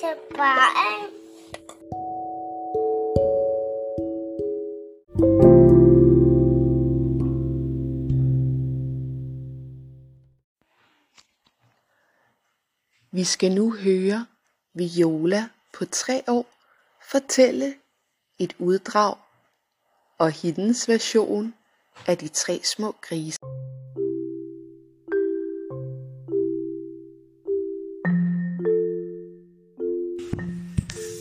til barn. Vi skal nu høre Viola på tre år fortælle et uddrag og hendes version af de tre små grise.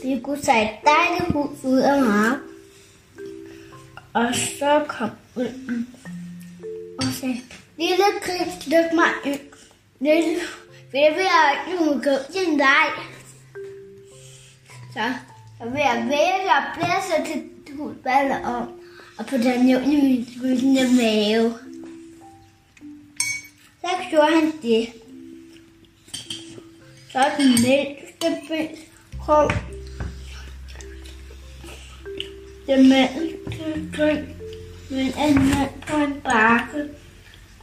Vi kunne tage et dejligt hus ud af marken. Og så kom ulven og sagde, Lille gris, løb mig ind. Lille, for jeg vil ikke, må gå til dig. Så jeg vil jeg vælte og blæse til husballet om, og på den nævn i min gyldne mave. Så gjorde han det. Så den mindste ben kom det mindste grin med en anden på en bakke.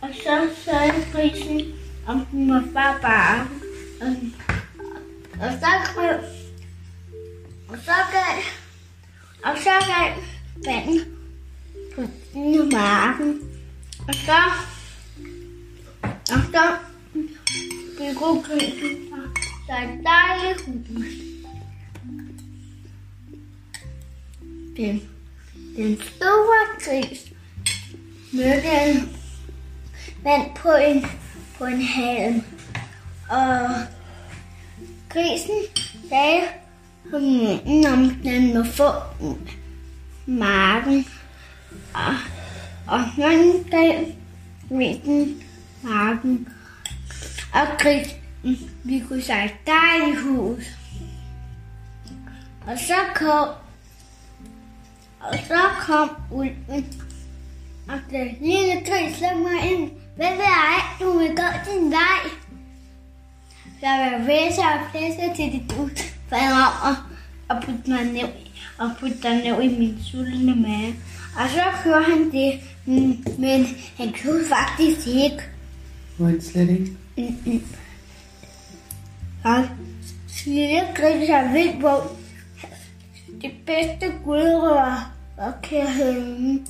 Og så sagde grisen, om den må bare bare. Og, og så skrev, og så gav, og så gav vandet på den marken. Og så, og så begyndte Den, den store gris mødte en vand på en, på en halm. Og grisen sagde, hmm, om den må få marken. Og, og den gav grisen marken. Og grisen, vi kunne sige et dejligt hus. Og så kom og så kom ulven. Og det lille gris slog mig ind. Hvad vil jeg? Du vil gå din vej. Jeg vil væse og flæse til dit ud. Jeg og, og putte mig ned, og putte dig ned i min sultne mave. Og så kører han det, men han kunne faktisk ikke. Må han slet ikke? Mm-mm. Og lille gris har vildt på det bedste guldrør og kærheden.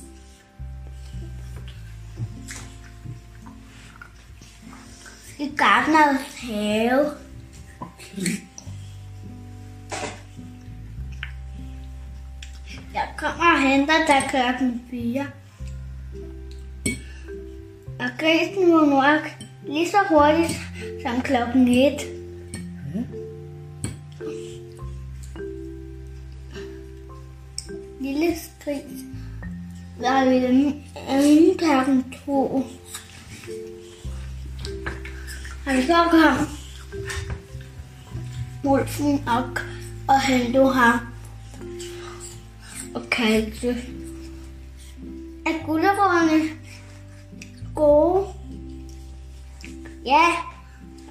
I Gardners have. Jeg kommer og henter dig klokken 4. Og grisen må nok lige så hurtigt som klokken 1. var ved anden klokken to. Han så kom Wolfen op og hentede ham og kaldte, er gulderødderne gode? Ja,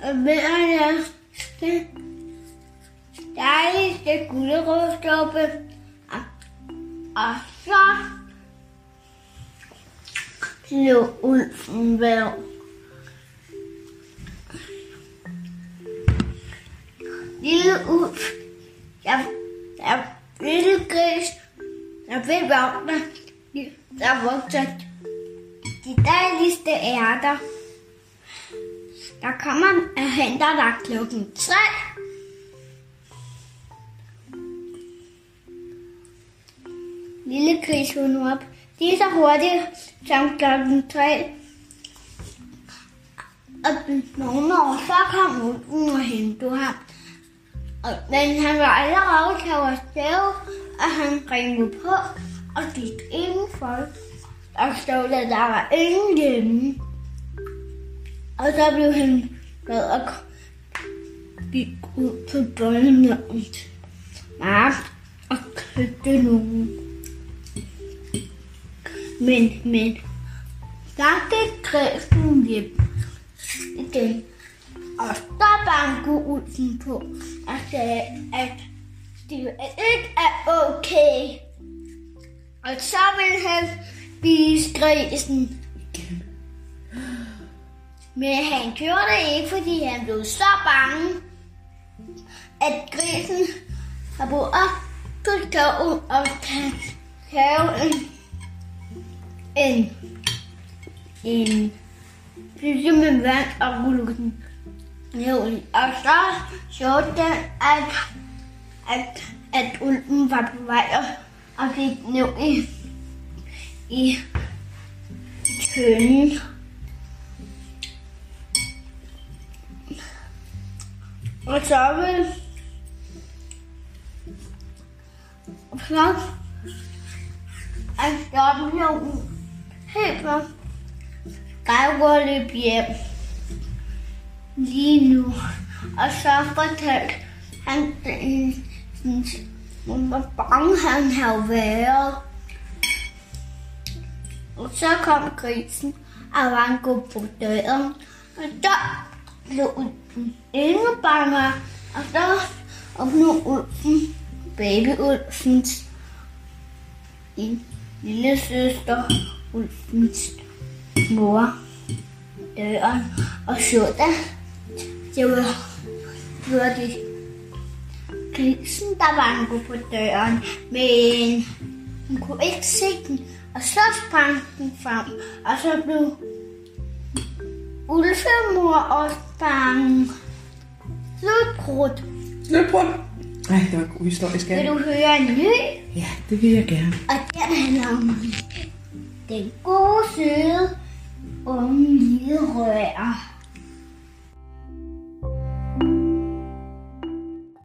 og ved det dejligste gulderødstoppe og så slog ulven væv. Lille ulv, jeg, jeg, lille gris, jeg vil vågne. dig, der vokser de dejligste ærter. Der kommer og henter dig klokken 3. Lille gris hun op. Lige så hurtigt som klokken 3. Og nogle år så kom ulven og hentede ham. Og, men han var allerede til taget afsted, og han ringede på og gik indenfor. Og stod der, der var ingen hjemme. Og så blev han glad og gik ud på børnenavnet. Mark og købte nogen. Men, men, der gik græsen hjem igen. Og så bankede ulven på og sagde, at det ikke er okay. Og så ville han spise grisen. Men han gjorde det ikke, fordi han blev så bange. at grisen har boet op på skoven og kan have en, en, en pølse med vand og rulle den ned i. Og så så den, at, at, at ulven var på vej og, og gik ned i, i tønden. Og så vil så at stoppe jo helt jeg går løb hjem lige nu. Og så fortalte han, hvor bange han havde været. Og så kom grisen og var gå på døren. Og der den endnu bange. Og så åbnede ulven, babyulvens en lille søster, ulvens mor, døren og så der. Det var, det var det grisen, der var en på døren, men hun kunne ikke se den. Og så sprang den frem, og så blev Ulfemor også bange. Slutbrud. Slutbrud. Ej, det var god historie, Vil du høre en ny? Ja, det vil jeg gerne. Og den handler om den gode, søde, unge hvide rører.